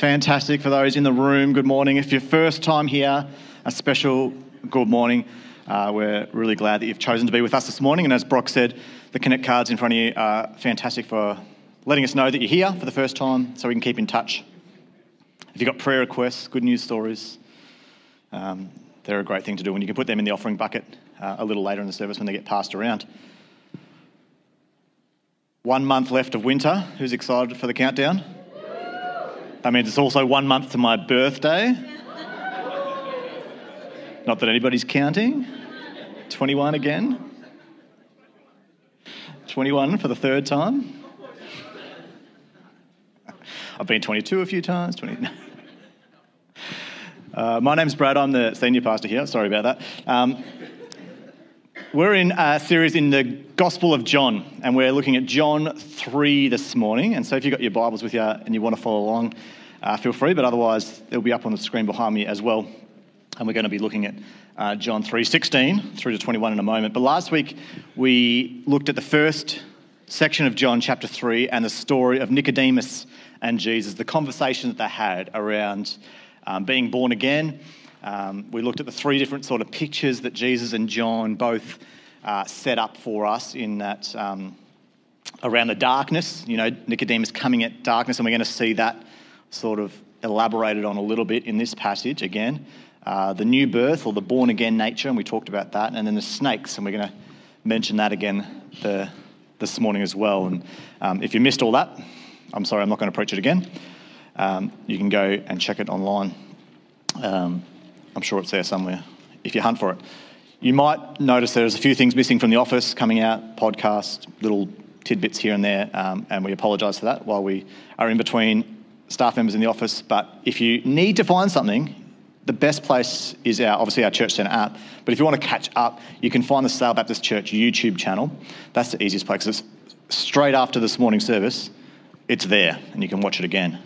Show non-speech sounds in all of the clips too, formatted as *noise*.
Fantastic. For those in the room, good morning. If your first time here, a special good morning. Uh, we're really glad that you've chosen to be with us this morning. And as Brock said, the Connect cards in front of you are fantastic for letting us know that you're here for the first time so we can keep in touch. If you've got prayer requests, good news stories, um, they're a great thing to do. And you can put them in the offering bucket uh, a little later in the service when they get passed around. One month left of winter. Who's excited for the countdown? That means it's also one month to my birthday. Not that anybody's counting. 21 again. 21 for the third time. I've been 22 a few times. 20. *laughs* Uh, my name's Brad. I'm the senior pastor here. Sorry about that. Um, we're in a series in the Gospel of John, and we're looking at John 3 this morning. And so if you've got your Bibles with you and you want to follow along, uh, feel free, but otherwise, it'll be up on the screen behind me as well. And we're going to be looking at uh, John 3:16 through to 21 in a moment. But last week, we looked at the first section of John chapter 3 and the story of Nicodemus and Jesus, the conversation that they had around um, being born again. Um, we looked at the three different sort of pictures that Jesus and John both uh, set up for us in that um, around the darkness, you know, Nicodemus coming at darkness, and we're going to see that sort of elaborated on a little bit in this passage again. Uh, the new birth or the born again nature, and we talked about that, and then the snakes, and we're going to mention that again the, this morning as well. And um, if you missed all that, I'm sorry, I'm not going to preach it again. Um, you can go and check it online. Um, I'm sure it's there somewhere if you hunt for it. You might notice there's a few things missing from the office coming out, podcast, little tidbits here and there, um, and we apologise for that while we are in between staff members in the office. But if you need to find something, the best place is our obviously our church centre app. But if you want to catch up, you can find the Sale Baptist Church YouTube channel. That's the easiest place. It's straight after this morning service. It's there, and you can watch it again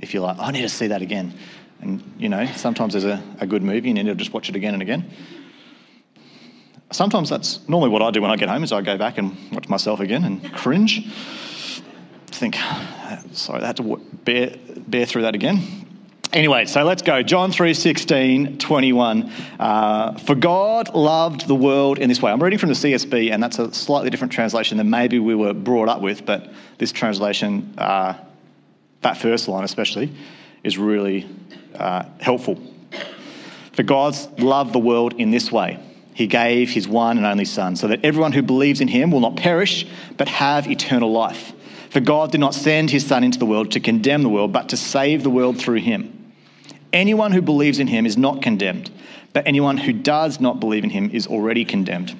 if you're like, oh, I need to see that again. And you know, sometimes there's a, a good movie and you need to just watch it again and again. Sometimes that's normally what I do when I get home is I go back and watch myself again and cringe. Think, sorry, I had to bear, bear through that again. Anyway, so let's go. John 3 16, 21. Uh, For God loved the world in this way. I'm reading from the CSB, and that's a slightly different translation than maybe we were brought up with, but this translation, uh, that first line especially, is really uh, helpful. For God's loved the world in this way. He gave his one and only Son, so that everyone who believes in him will not perish, but have eternal life. For God did not send his Son into the world to condemn the world, but to save the world through him. Anyone who believes in him is not condemned, but anyone who does not believe in him is already condemned,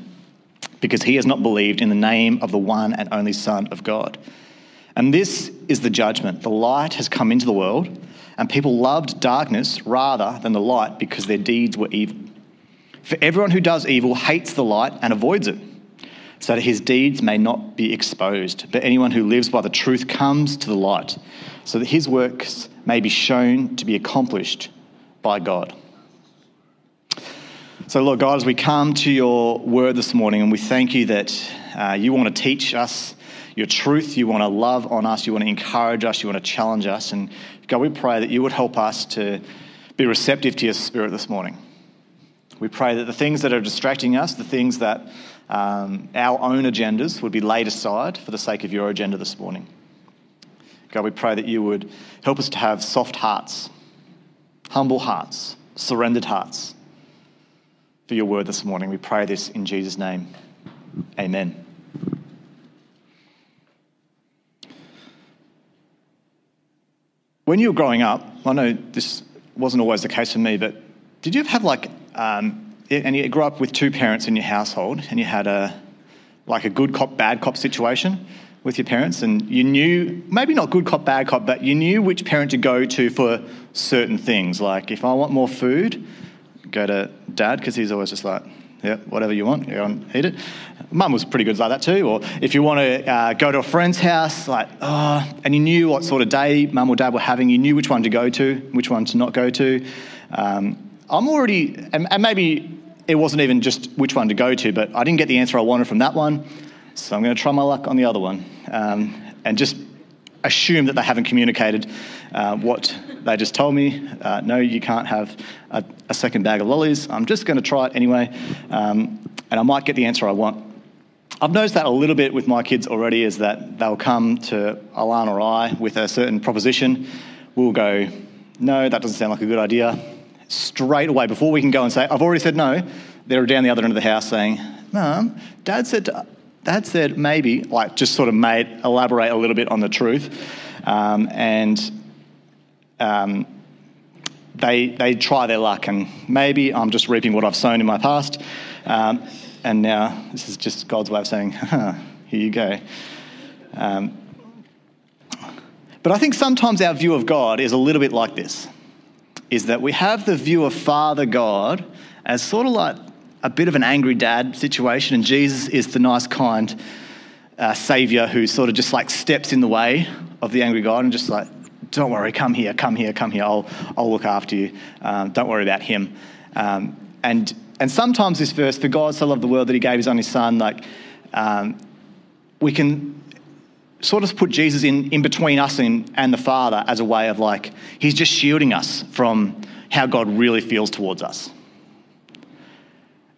because he has not believed in the name of the one and only Son of God. And this is the judgment. The light has come into the world, and people loved darkness rather than the light because their deeds were evil. For everyone who does evil hates the light and avoids it, so that his deeds may not be exposed. But anyone who lives by the truth comes to the light, so that his works may be shown to be accomplished by God. So, Lord God, as we come to your word this morning, and we thank you that uh, you want to teach us your truth, you want to love on us, you want to encourage us, you want to challenge us. And God, we pray that you would help us to be receptive to your spirit this morning. We pray that the things that are distracting us, the things that um, our own agendas would be laid aside for the sake of your agenda this morning. God, we pray that you would help us to have soft hearts, humble hearts, surrendered hearts for your word this morning. We pray this in Jesus' name. Amen. When you were growing up, I know this wasn't always the case for me, but did you have like, um, and you grew up with two parents in your household, and you had a like a good cop, bad cop situation? with your parents and you knew, maybe not good cop, bad cop, but you knew which parent to go to for certain things. Like if I want more food, go to dad because he's always just like, yeah, whatever you want, go and eat it. Mum was pretty good like that too. Or if you want to uh, go to a friend's house, like, oh, and you knew what sort of day mum or dad were having, you knew which one to go to, which one to not go to. Um, I'm already, and, and maybe it wasn't even just which one to go to, but I didn't get the answer I wanted from that one. So I'm going to try my luck on the other one um, and just assume that they haven't communicated uh, what They just told me, uh, no, you can't have a, a, second bag of lollies. I'm just going to try it anyway, um, and I might get the answer I want. I've noticed that a little bit with my kids already is that they'll come to Alan or I with a certain proposition. We'll go, no, that doesn't sound like a good idea. Straight away, before we can go and say, I've already said no, they're down the other end of the house saying, Mum, Dad said, Dad said maybe, like just sort of made, elaborate a little bit on the truth. Um, and um, they, they try their luck, and maybe I'm just reaping what I've sown in my past. Um, and now this is just God's way of saying, *laughs* here you go. Um, but I think sometimes our view of God is a little bit like this is that we have the view of Father God as sort of like a bit of an angry dad situation, and Jesus is the nice, kind uh, savior who sort of just like steps in the way of the angry God and just like, don't worry, come here, come here, come here, I'll, I'll look after you. Um, don't worry about him. Um, and, and sometimes this verse, for God so loved the world that he gave his only son, like, um, we can sort of put Jesus in, in between us and, and the Father as a way of like, he's just shielding us from how God really feels towards us.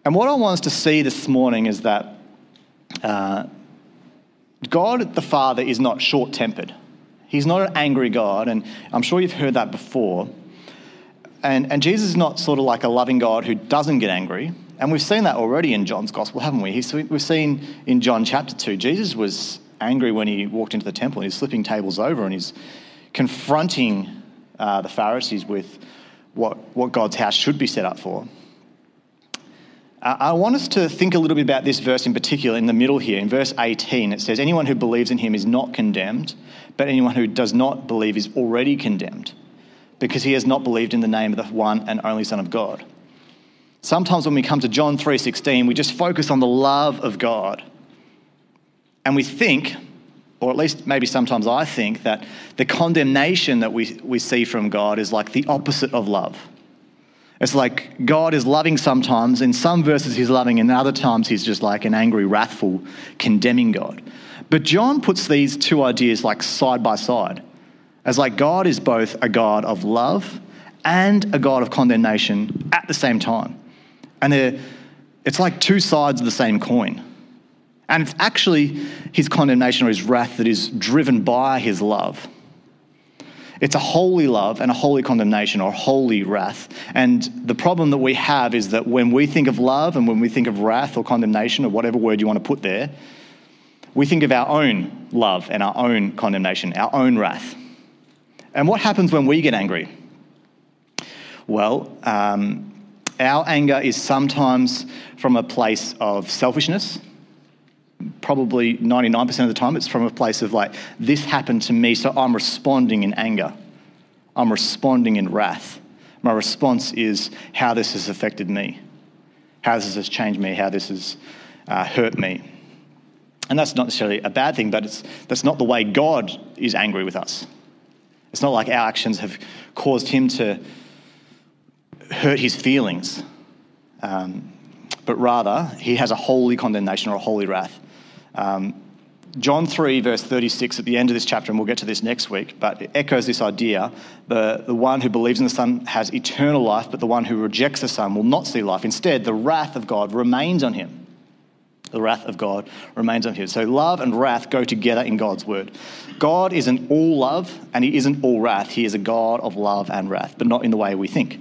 And what I want us to see this morning is that uh, God the Father is not short tempered. He's not an angry God, and I'm sure you've heard that before. And, and Jesus is not sort of like a loving God who doesn't get angry. And we've seen that already in John's gospel, haven't we? He's, we've seen in John chapter 2, Jesus was angry when he walked into the temple and he's flipping tables over and he's confronting uh, the Pharisees with what, what God's house should be set up for. I want us to think a little bit about this verse in particular in the middle here. In verse 18, it says, Anyone who believes in him is not condemned, but anyone who does not believe is already condemned, because he has not believed in the name of the one and only Son of God. Sometimes when we come to John 3:16, we just focus on the love of God. And we think, or at least maybe sometimes I think, that the condemnation that we, we see from God is like the opposite of love. It's like God is loving sometimes. In some verses, he's loving, and other times, he's just like an angry, wrathful, condemning God. But John puts these two ideas like side by side as like God is both a God of love and a God of condemnation at the same time. And it's like two sides of the same coin. And it's actually his condemnation or his wrath that is driven by his love. It's a holy love and a holy condemnation or holy wrath. And the problem that we have is that when we think of love and when we think of wrath or condemnation or whatever word you want to put there, we think of our own love and our own condemnation, our own wrath. And what happens when we get angry? Well, um, our anger is sometimes from a place of selfishness probably 99% of the time, it's from a place of like, this happened to me, so I'm responding in anger. I'm responding in wrath. My response is how this has affected me, how this has changed me, how this has uh, hurt me. And that's not necessarily a bad thing, but it's, that's not the way God is angry with us. It's not like our actions have caused him to hurt his feelings, um, but rather he has a holy condemnation or a holy wrath. Um, John 3, verse 36, at the end of this chapter, and we'll get to this next week, but it echoes this idea the, the one who believes in the Son has eternal life, but the one who rejects the Son will not see life. Instead, the wrath of God remains on him. The wrath of God remains on him. So, love and wrath go together in God's word. God isn't all love and he isn't all wrath. He is a God of love and wrath, but not in the way we think.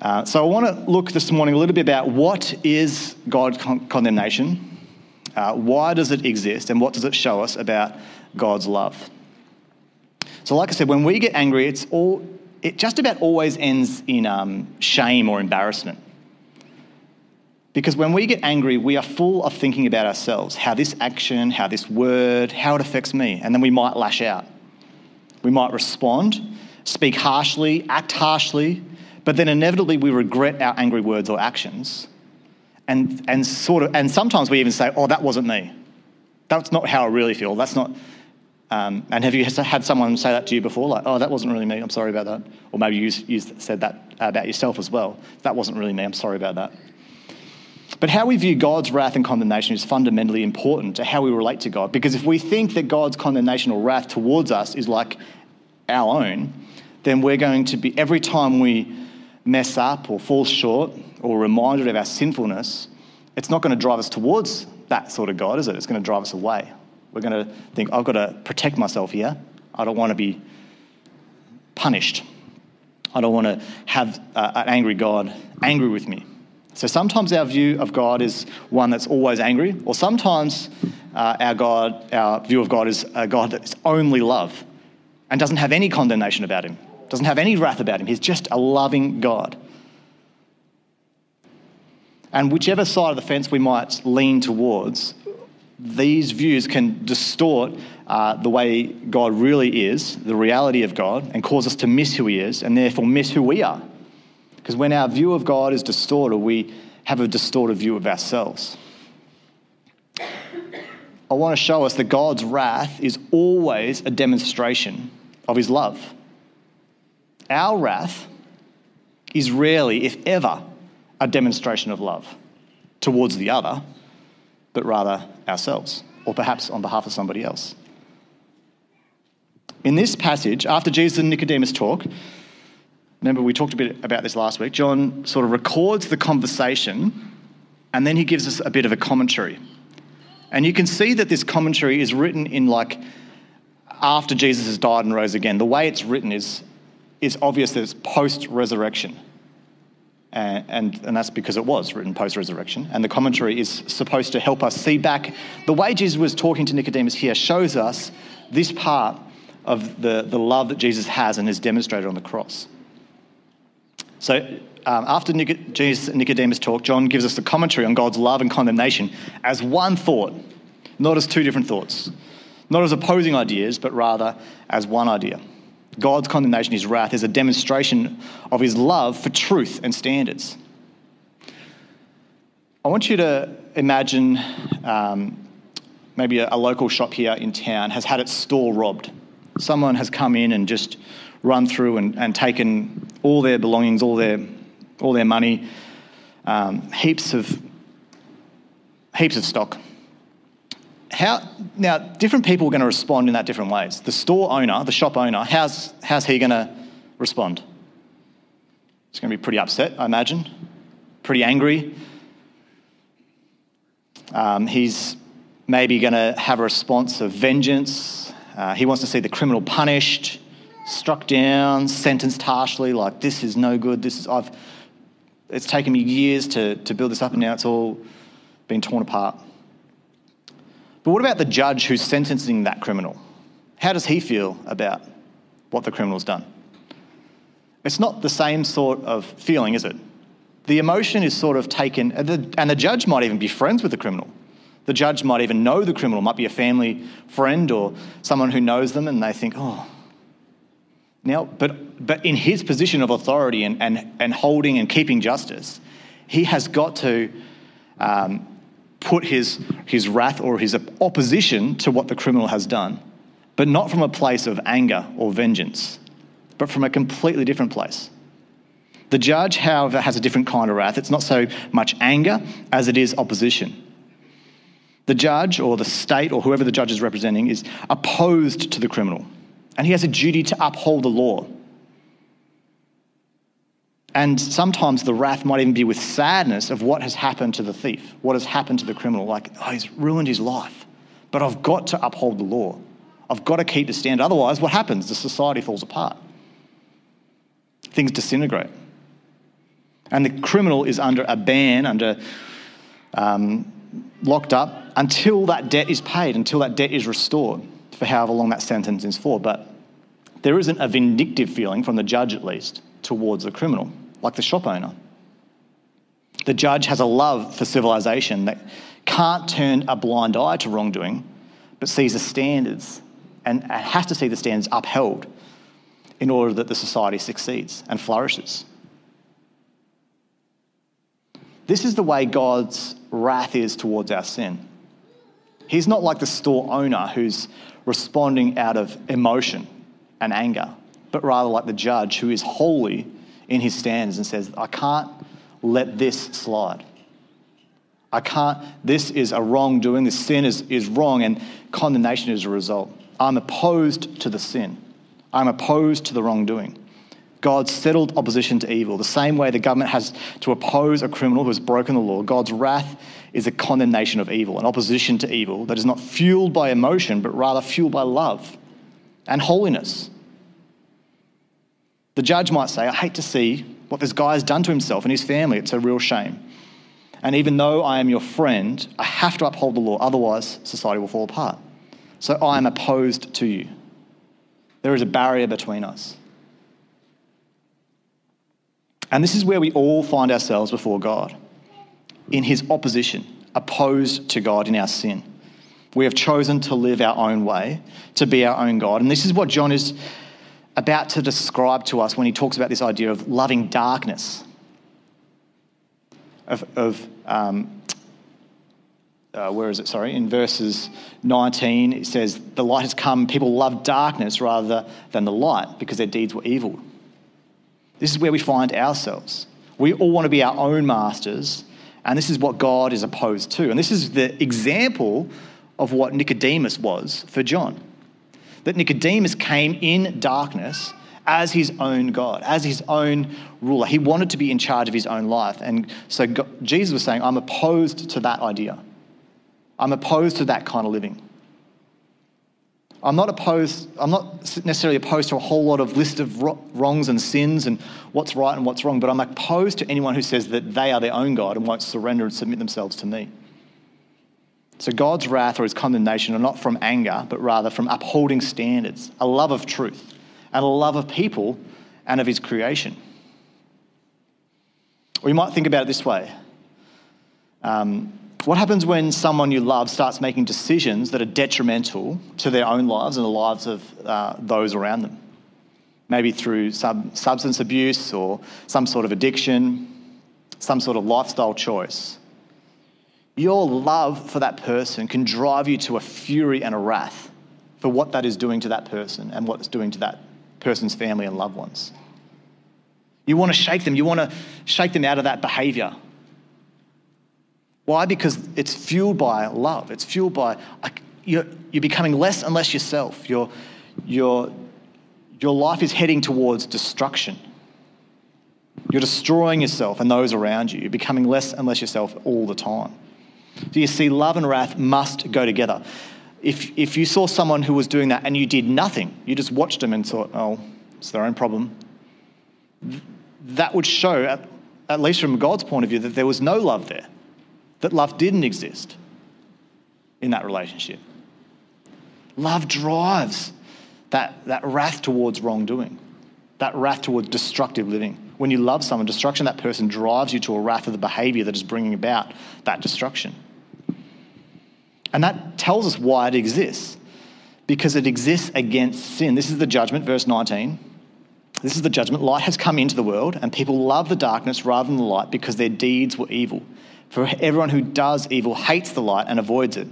Uh, so, I want to look this morning a little bit about what is God's con- condemnation uh, why does it exist and what does it show us about God's love? So, like I said, when we get angry, it's all, it just about always ends in um, shame or embarrassment. Because when we get angry, we are full of thinking about ourselves, how this action, how this word, how it affects me, and then we might lash out. We might respond, speak harshly, act harshly, but then inevitably we regret our angry words or actions and, and sort of, and sometimes we even say, oh, that wasn't me. That's not how I really feel. That's not, um, and have you had someone say that to you before? Like, oh, that wasn't really me. I'm sorry about that. Or maybe you, you said that about yourself as well. That wasn't really me. I'm sorry about that. But how we view God's wrath and condemnation is fundamentally important to how we relate to God. Because if we think that God's condemnation or wrath towards us is like our own, then we're going to be, every time we mess up or fall short or reminded of our sinfulness, it's not going to drive us towards that sort of God, is it? It's going to drive us away. We're going to think, I've got to protect myself here. I don't want to be punished. I don't want to have uh, an angry God angry with me. So sometimes our view of God is one that's always angry, or sometimes uh, our God, our view of God is a God that's only love and doesn't have any condemnation about him, doesn't have any wrath about him. He's just a loving God. And whichever side of the fence we might lean towards, these views can distort uh, the way God really is, the reality of God, and cause us to miss who He is, and therefore miss who we are. Because when our view of God is distorted, we have a distorted view of ourselves. I want to show us that God's wrath is always a demonstration of His love. Our wrath is rarely, if ever, a demonstration of love towards the other, but rather ourselves, or perhaps on behalf of somebody else. In this passage, after Jesus and Nicodemus talk, remember we talked a bit about this last week, John sort of records the conversation and then he gives us a bit of a commentary. And you can see that this commentary is written in like after Jesus has died and rose again. The way it's written is, is obvious that it's post resurrection. And, and, and, that's because it was written post resurrection. And the commentary is supposed to help us see back. The way Jesus was talking to Nicodemus here shows us this part of the, the love that Jesus has and has demonstrated on the cross. So, um, after Nic- Jesus and Nicodemus talk, John gives us the commentary on God's love and condemnation as one thought, not as two different thoughts, not as opposing ideas, but rather as one idea. God's condemnation, his wrath, is a demonstration of his love for truth and standards. I want you to imagine um, maybe a, a, local shop here in town has had its store robbed. Someone has come in and just run through and, and taken all their belongings, all their, all their money, um, heaps, of, heaps of stock how now different people are going to respond in that different ways. The store owner, the shop owner, how's how's he going to respond? He's going to be pretty upset, I imagine, pretty angry. Um, he's maybe going to have a response of vengeance. Uh, he wants to see the criminal punished, struck down, sentenced harshly. Like this is no good. This is I've. It's taken me years to to build this up, and now it's all been torn apart. But what about the judge who's sentencing that criminal? How does he feel about what the criminal's done? It's not the same sort of feeling, is it? The emotion is sort of taken, and the judge might even be friends with the criminal. The judge might even know the criminal, might be a family friend or someone who knows them, and they think, oh, now, but, but in his position of authority and, and, and holding and keeping justice, he has got to um, put his, his wrath or his opposition to what the criminal has done, but not from a place of anger or vengeance, but from a completely different place. The judge, however, has a different kind of wrath. It's not so much anger as it is opposition. The judge or the state or whoever the judge is representing is opposed to the criminal, and he has a duty to uphold the law. And sometimes the wrath might even be with sadness of what has happened to the thief, what has happened to the criminal. Like, oh, he's ruined his life. But I've got to uphold the law. I've got to keep the standard. Otherwise, what happens? The society falls apart, things disintegrate. And the criminal is under a ban, under um, locked up until that debt is paid, until that debt is restored for however long that sentence is for. But there isn't a vindictive feeling from the judge, at least, towards the criminal like the shop owner. The judge has a love for civilization that can't turn a blind eye to wrongdoing, but sees the standards and has to see the standards upheld in order that the society succeeds and flourishes. This is the way God's wrath is towards our sin. He's not like the store owner who's responding out of emotion and anger, but rather like the judge who is holy in his stands and says, I can't let this slide. I can't, this is a wrongdoing, this sin is, is wrong, and condemnation is a result. I'm opposed to the sin. I'm opposed to the wrongdoing. God's settled opposition to evil. The same way the government has to oppose a criminal who has broken the law, God's wrath is a condemnation of evil, an opposition to evil that is not fueled by emotion, but rather fueled by love and holiness. The judge might say, I hate to see what this guy has done to himself and his family. It's a real shame. And even though I am your friend, I have to uphold the law, otherwise, society will fall apart. So I am opposed to you. There is a barrier between us. And this is where we all find ourselves before God in his opposition, opposed to God in our sin. We have chosen to live our own way, to be our own God. And this is what John is about to describe to us when he talks about this idea of loving darkness, of, of um, uh, where is it? Sorry, in verses 19, it says, The light has come, people love darkness rather than the light because their deeds were evil. This is where we find ourselves. We all want to be our own masters, and this is what God is opposed to. And this is the example of what Nicodemus was for John. That Nicodemus came in darkness as his own God, as his own ruler. He wanted to be in charge of his own life. And so God, Jesus was saying, I'm opposed to that idea. I'm opposed to that kind of living. I'm not opposed, I'm not necessarily opposed to a whole lot of list of wrongs and sins and what's right and what's wrong, but I'm opposed to anyone who says that they are their own God and won't surrender and submit themselves to me. So God's wrath or his condemnation are not from anger, but rather from upholding standards, a love of truth, and a love of people and of his creation. Or you might think about it this way. Um, what happens when someone you love starts making decisions that are detrimental to their own lives and the lives of uh, those around them? Maybe through sub- substance abuse or some sort of addiction, some sort of lifestyle choice. Your love for that person can drive you to a fury and a wrath for what that is doing to that person and what it's doing to that person's family and loved ones. You want to shake them, you want to shake them out of that behavior why? Because it's fueled by love. It's fueled by you're, you're becoming less and less yourself. Your, your, your life is heading towards destruction. You're destroying yourself and those around you. You're becoming less and less yourself all the time. Do you see, love and wrath must go together. If, if you saw someone who was doing that and you did nothing, you just watched them and thought, oh, it's their own problem, that would show, at, at least from God's point of view, that there was no love there that love didn't exist in that relationship. Love drives that, that wrath towards wrongdoing, that wrath towards destructive living. When you love someone, destruction, that person drives you to a wrath of the behavior that is bringing about that destruction. And that tells us why it exists. Because it exists against sin. This is the judgment, verse 19. This is the judgment. Light has come into the world, and people love the darkness rather than the light because their deeds were evil. For everyone who does evil hates the light and avoids it,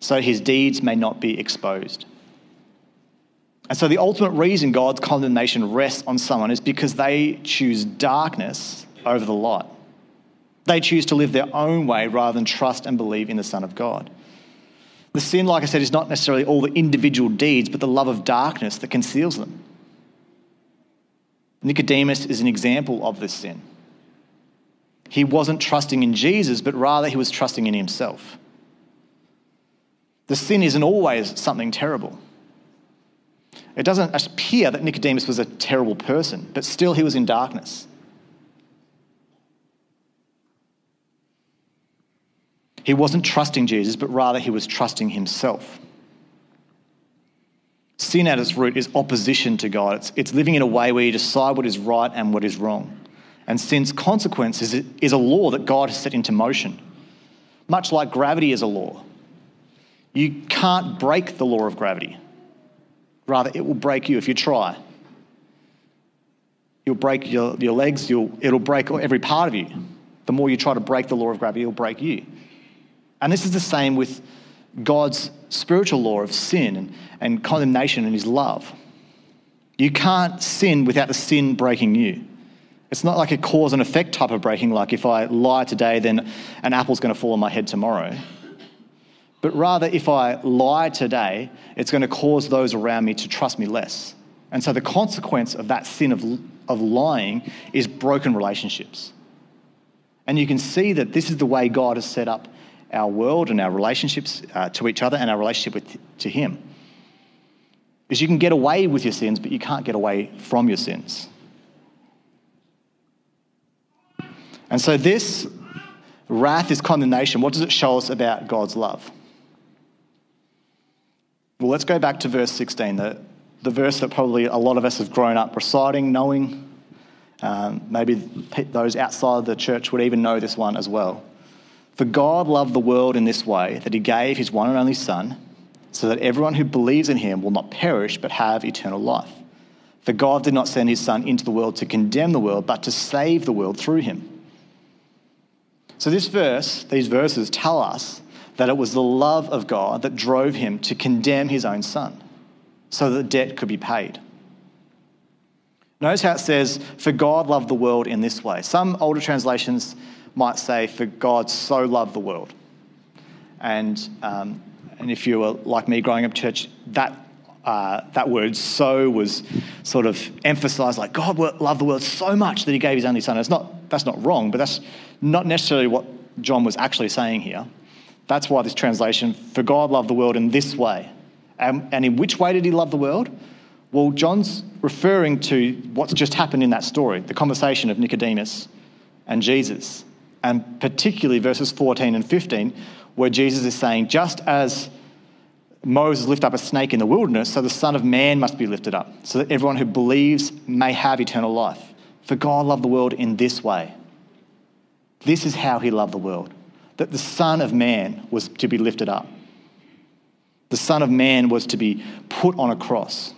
so his deeds may not be exposed. And so the ultimate reason God's condemnation rests on someone is because they choose darkness over the light. They choose to live their own way rather than trust and believe in the Son of God. The sin, like I said, is not necessarily all the individual deeds, but the love of darkness that conceals them. Nicodemus is an example of this sin. He wasn't trusting in Jesus, but rather he was trusting in himself. The sin isn't always something terrible. It doesn't appear that Nicodemus was a terrible person, but still he was in darkness. He wasn't trusting Jesus, but rather he was trusting himself. Sin at its root is opposition to God. It's, it's living in a way where you decide what is right and what is wrong and sin's consequence is, is a law that God has set into motion, much like gravity is a law. You can't break the law of gravity. Rather, it will break you if you try. You'll break your, your legs, you'll, it'll break every part of you. The more you try to break the law of gravity, it'll break you. And this is the same with God's spiritual law of sin and, and condemnation and his love. You can't sin without the sin breaking you. It's not like a cause and effect type of breaking, like if I lie today, then an apple's going to fall on my head tomorrow. But rather, if I lie today, it's going to cause those around me to trust me less. And so the consequence of that sin of, of lying is broken relationships. And you can see that this is the way God has set up our world and our relationships uh, to each other and our relationship with, to Him. Is you can get away with your sins, but you can't get away from your sins. And so, this wrath is condemnation. What does it show us about God's love? Well, let's go back to verse 16, the, the verse that probably a lot of us have grown up reciting, knowing. Um, maybe those outside of the church would even know this one as well. For God loved the world in this way that he gave his one and only Son, so that everyone who believes in him will not perish but have eternal life. For God did not send his Son into the world to condemn the world, but to save the world through him. So, this verse, these verses tell us that it was the love of God that drove him to condemn his own Son so that the debt could be paid. Notice how it says, For God loved the world in this way. Some older translations might say, For God so loved the world. And, um, and if you were like me growing up church, that, uh, that word so was sort of emphasized like God loved the world so much that he gave his only son. It's not, that's not wrong, but that's not necessarily what John was actually saying here. That's why this translation, for God loved the world in this way. And, and in which way did he love the world? Well, John's referring to what's just happened in that story the conversation of Nicodemus and Jesus, and particularly verses 14 and 15, where Jesus is saying, just as Moses lifted up a snake in the wilderness, so the Son of Man must be lifted up, so that everyone who believes may have eternal life. For God loved the world in this way. This is how he loved the world that the Son of Man was to be lifted up. The Son of Man was to be put on a cross.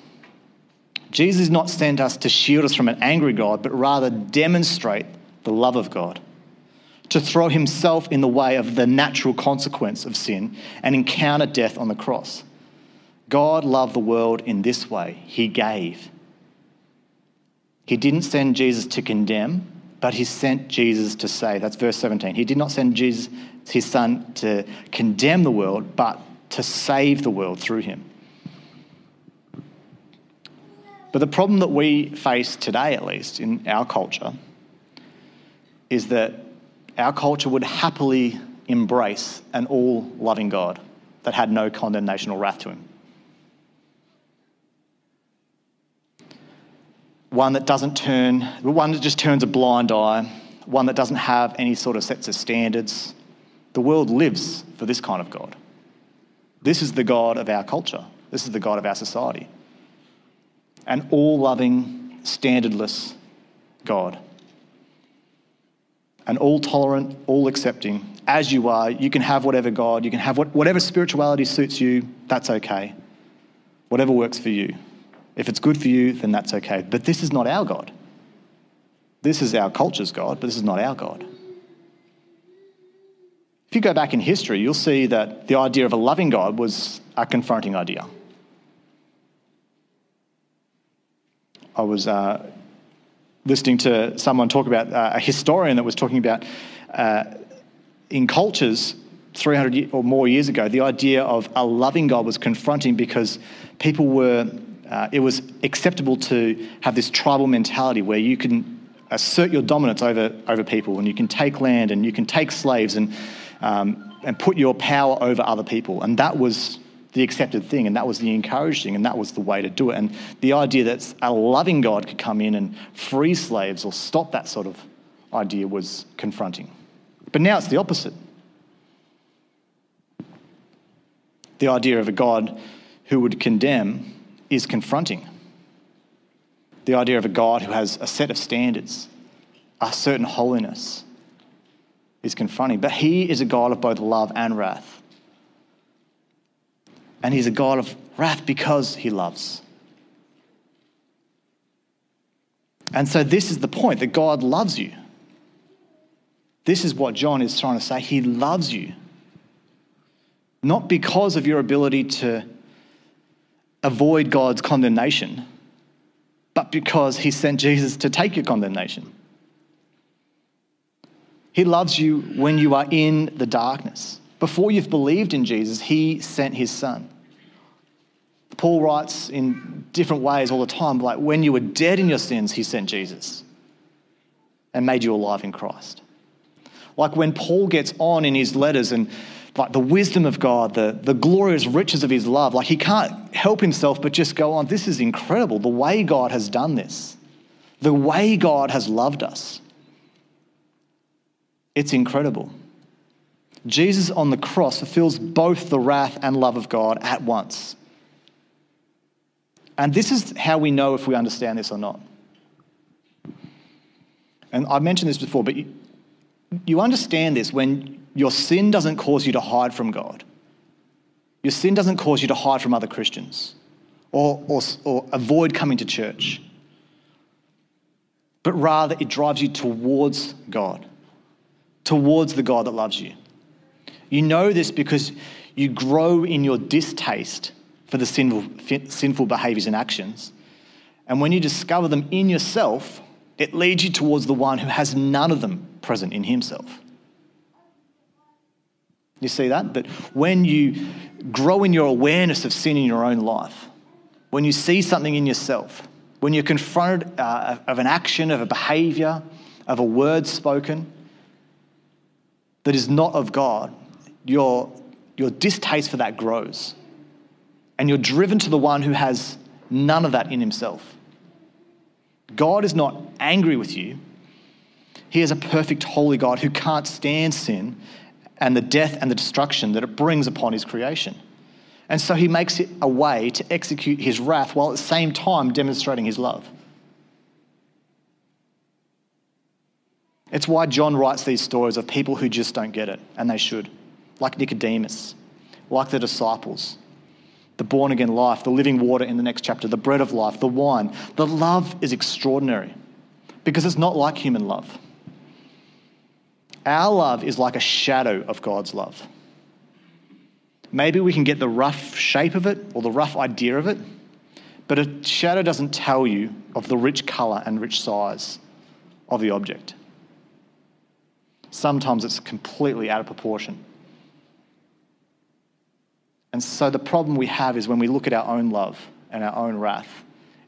Jesus not sent us to shield us from an angry God, but rather demonstrate the love of God, to throw himself in the way of the natural consequence of sin and encounter death on the cross. God loved the world in this way He gave. He didn't send Jesus to condemn, but He sent Jesus to save. That's verse 17. He did not send Jesus, His Son, to condemn the world, but to save the world through Him. But the problem that we face today, at least in our culture, is that our culture would happily embrace an all loving God that had no condemnation or wrath to him. One that doesn't turn, one that just turns a blind eye, one that doesn't have any sort of sets of standards. The world lives for this kind of God. This is the God of our culture. This is the God of our society an all loving, standardless God. An all tolerant, all accepting. As you are, you can have whatever God, you can have whatever spirituality suits you, that's okay. Whatever works for you. If it's good for you, then that's okay. But this is not our God. This is our culture's God, but this is not our God. If you go back in history, you'll see that the idea of a loving God was a confronting idea. I was uh, listening to someone talk about uh, a historian that was talking about uh, in cultures 300 or more years ago, the idea of a loving God was confronting because people were, uh, it was acceptable to have this tribal mentality where you can assert your dominance over, over people and you can take land and you can take slaves and, um, and put your power over other people. And that was the accepted thing, and that was the encouraged thing, and that was the way to do it. And the idea that a loving God could come in and free slaves or stop that sort of idea was confronting. But now it's the opposite. The idea of a God who would condemn is confronting. The idea of a God who has a set of standards, a certain holiness, is confronting. But he is a God of both love and wrath. And he's a God of wrath because he loves. And so, this is the point that God loves you. This is what John is trying to say. He loves you. Not because of your ability to avoid God's condemnation, but because he sent Jesus to take your condemnation. He loves you when you are in the darkness. Before you've believed in Jesus, He sent His Son. Paul writes in different ways all the time, like when you were dead in your sins, he sent Jesus and made you alive in Christ. Like when Paul gets on in his letters and like the wisdom of God, the, the glorious riches of his love, like he can't help himself but just go on, this is incredible, the way God has done this, the way God has loved us. It's incredible. Jesus on the cross fulfills both the wrath and love of God at once. And this is how we know if we understand this or not. And I've mentioned this before, but you, you understand this when your sin doesn't cause you to hide from God. Your sin doesn't cause you to hide from other Christians or, or, or avoid coming to church, but rather it drives you towards God, towards the God that loves you. You know this because you grow in your distaste for the sinful, sinful behaviors and actions. And when you discover them in yourself, it leads you towards the one who has none of them present in himself. You see that? That when you grow in your awareness of sin in your own life, when you see something in yourself, when you're confronted uh, of an action, of a behavior, of a word spoken that is not of God, your, your distaste for that grows. And you're driven to the one who has none of that in himself. God is not angry with you. He is a perfect, holy God who can't stand sin and the death and the destruction that it brings upon his creation. And so he makes it a way to execute his wrath while at the same time demonstrating his love. It's why John writes these stories of people who just don't get it, and they should like Nicodemus, like the disciples, the born again life, the living water in the next chapter, the bread of life, the wine. The love is extraordinary because it's not like human love. Our love is like a shadow of God's love. Maybe we can get the rough shape of it or the rough idea of it, but a shadow doesn't tell you of the rich colour and rich size of the object. Sometimes it's completely out of proportion. And so the problem we have is when we look at our own love and our own wrath,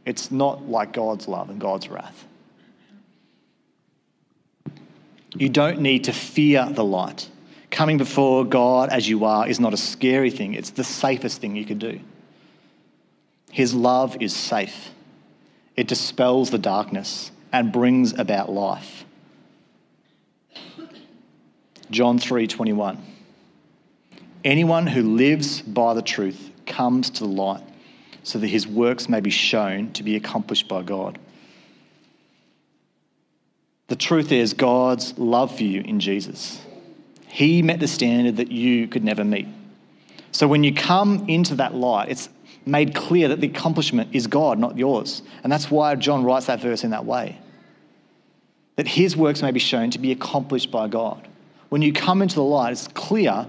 it's not like God's love and God's wrath. You don't need to fear the light. Coming before God as you are is not a scary thing, it's the safest thing you could do. His love is safe, it dispels the darkness and brings about life. John 3 21. Anyone who lives by the truth comes to the light so that his works may be shown to be accomplished by God. The truth is God's love for you in Jesus. He met the standard that you could never meet. So when you come into that light, it's made clear that the accomplishment is God, not yours. And that's why John writes that verse in that way. That his works may be shown to be accomplished by God. When you come into the light, it's clear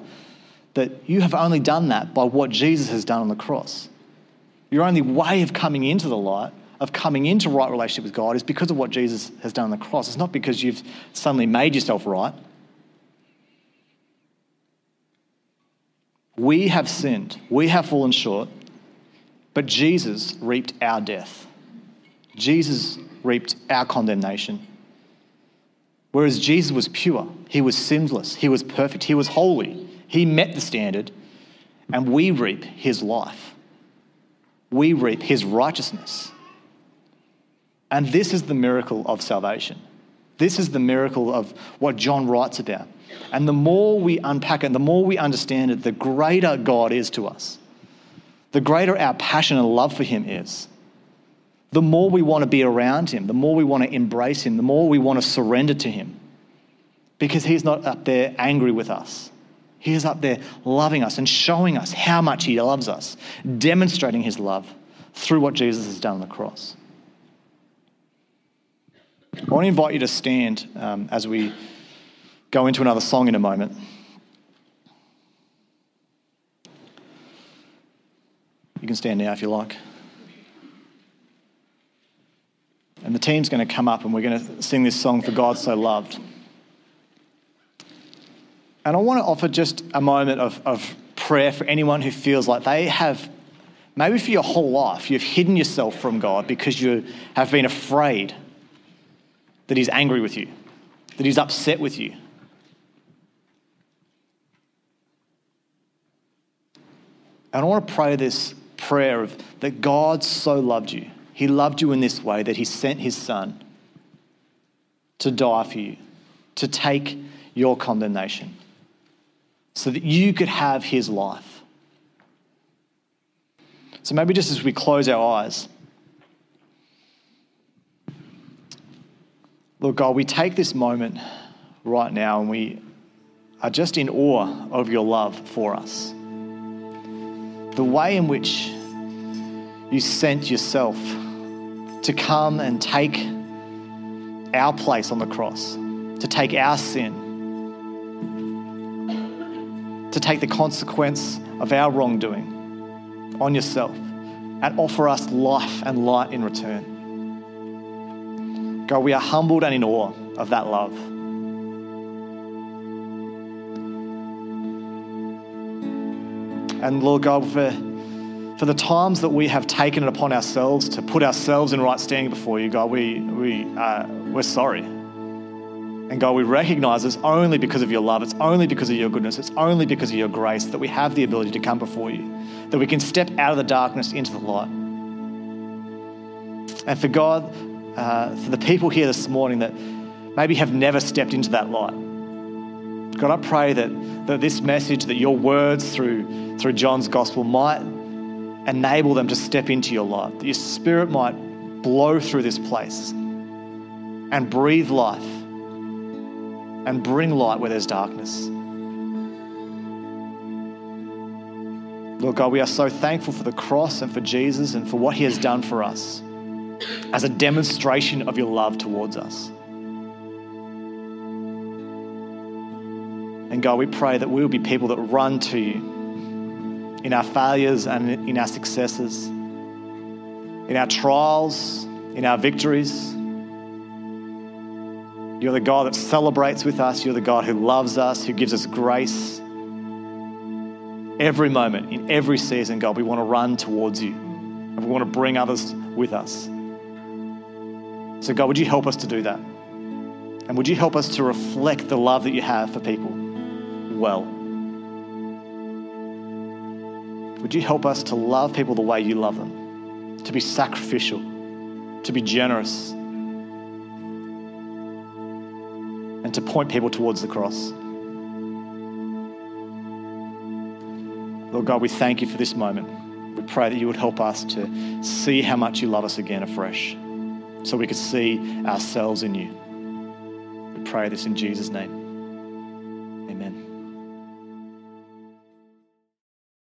that you have only done that by what Jesus has done on the cross. Your only way of coming into the light, of coming into right relationship with God, is because of what Jesus has done on the cross. It's not because you've suddenly made yourself right. We have sinned, we have fallen short, but Jesus reaped our death. Jesus reaped our condemnation. Whereas Jesus was pure, he was sinless, he was perfect, he was holy. He met the standard, and we reap his life. We reap his righteousness. And this is the miracle of salvation. This is the miracle of what John writes about. And the more we unpack it, the more we understand it, the greater God is to us. The greater our passion and love for him is. The more we want to be around him, the more we want to embrace him, the more we want to surrender to him. Because he's not up there angry with us. He is up there loving us and showing us how much He loves us, demonstrating His love through what Jesus has done on the cross. I want to invite you to stand um, as we go into another song in a moment. You can stand now if you like. And the team's going to come up and we're going to sing this song, For God So Loved. And I want to offer just a moment of, of prayer for anyone who feels like they have Maybe for your whole life, you've hidden yourself from God because you have been afraid that He's angry with you, that He's upset with you. And I want to pray this prayer of that God so loved you. He loved you in this way that He sent His Son to die for you, to take your condemnation, so that you could have His life. So maybe just as we close our eyes, Lord God, we take this moment right now and we are just in awe of your love for us. The way in which you sent yourself to come and take our place on the cross, to take our sin, to take the consequence of our wrongdoing on yourself and offer us life and light in return. God, we are humbled and in awe of that love. And Lord God, for, for the times that we have taken it upon ourselves to put ourselves in right standing before you, God, we, we, uh, we're sorry. And God, we recognize it's only because of your love, it's only because of your goodness, it's only because of your grace that we have the ability to come before you, that we can step out of the darkness into the light. And for God, uh, for the people here this morning that maybe have never stepped into that light, God, I pray that, that this message, that your words through, through John's gospel might enable them to step into your light, that your spirit might blow through this place and breathe life and bring light where there's darkness. Lord God, we are so thankful for the cross and for Jesus and for what he has done for us as a demonstration of your love towards us. And God, we pray that we will be people that run to you in our failures and in our successes, in our trials, in our victories. You're the God that celebrates with us. You're the God who loves us, who gives us grace. Every moment, in every season, God, we want to run towards you and we want to bring others with us. So, God, would you help us to do that? And would you help us to reflect the love that you have for people well? Would you help us to love people the way you love them, to be sacrificial, to be generous, and to point people towards the cross. Lord God, we thank you for this moment. We pray that you would help us to see how much you love us again afresh so we could see ourselves in you. We pray this in Jesus' name. Amen.